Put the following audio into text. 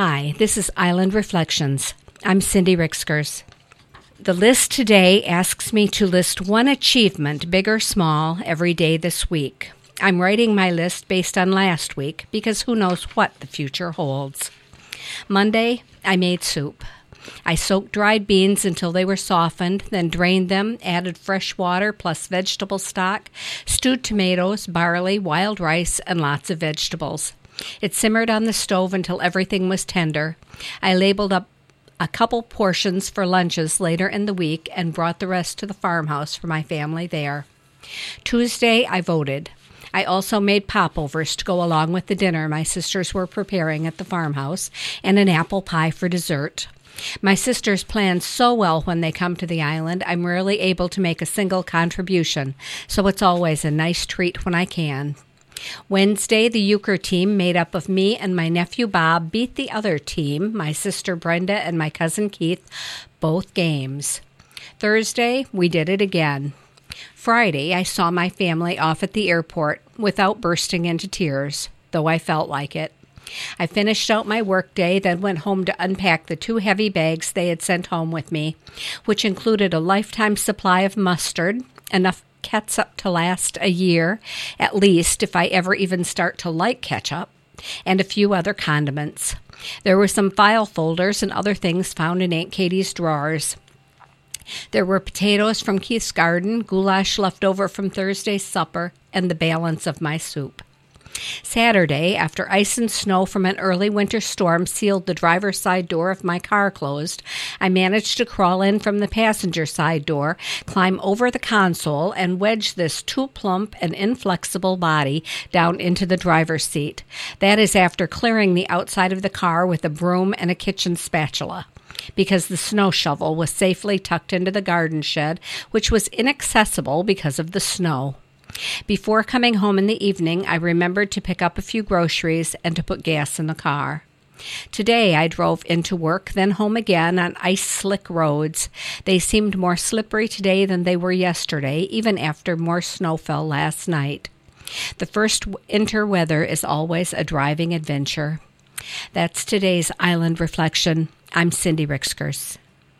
Hi, this is Island Reflections. I'm Cindy Ricksgers. The list today asks me to list one achievement, big or small, every day this week. I'm writing my list based on last week because who knows what the future holds. Monday, I made soup. I soaked dried beans until they were softened, then drained them, added fresh water plus vegetable stock, stewed tomatoes, barley, wild rice, and lots of vegetables. It simmered on the stove until everything was tender. I labeled up a couple portions for lunches later in the week and brought the rest to the farmhouse for my family there. Tuesday, I voted. I also made popovers to go along with the dinner my sisters were preparing at the farmhouse and an apple pie for dessert. My sisters plan so well when they come to the island, I'm rarely able to make a single contribution, so it's always a nice treat when I can. Wednesday, the euchre team, made up of me and my nephew Bob, beat the other team, my sister Brenda and my cousin Keith, both games. Thursday, we did it again. Friday, I saw my family off at the airport without bursting into tears, though I felt like it. I finished out my workday, then went home to unpack the two heavy bags they had sent home with me, which included a lifetime supply of mustard, enough ketchup to last a year, at least if I ever even start to like ketchup, and a few other condiments. There were some file folders and other things found in Aunt Katie's drawers. There were potatoes from Keith's garden, goulash left over from Thursday's supper, and the balance of my soup. Saturday, after ice and snow from an early winter storm sealed the driver's side door of my car closed, I managed to crawl in from the passenger side door, climb over the console, and wedge this too plump and inflexible body down into the driver's seat. That is after clearing the outside of the car with a broom and a kitchen spatula because the snow shovel was safely tucked into the garden shed, which was inaccessible because of the snow. Before coming home in the evening, I remembered to pick up a few groceries and to put gas in the car. Today I drove into work, then home again on ice slick roads. They seemed more slippery today than they were yesterday, even after more snow fell last night. The first winter weather is always a driving adventure. That's today's Island Reflection. I'm Cindy Ricksgers.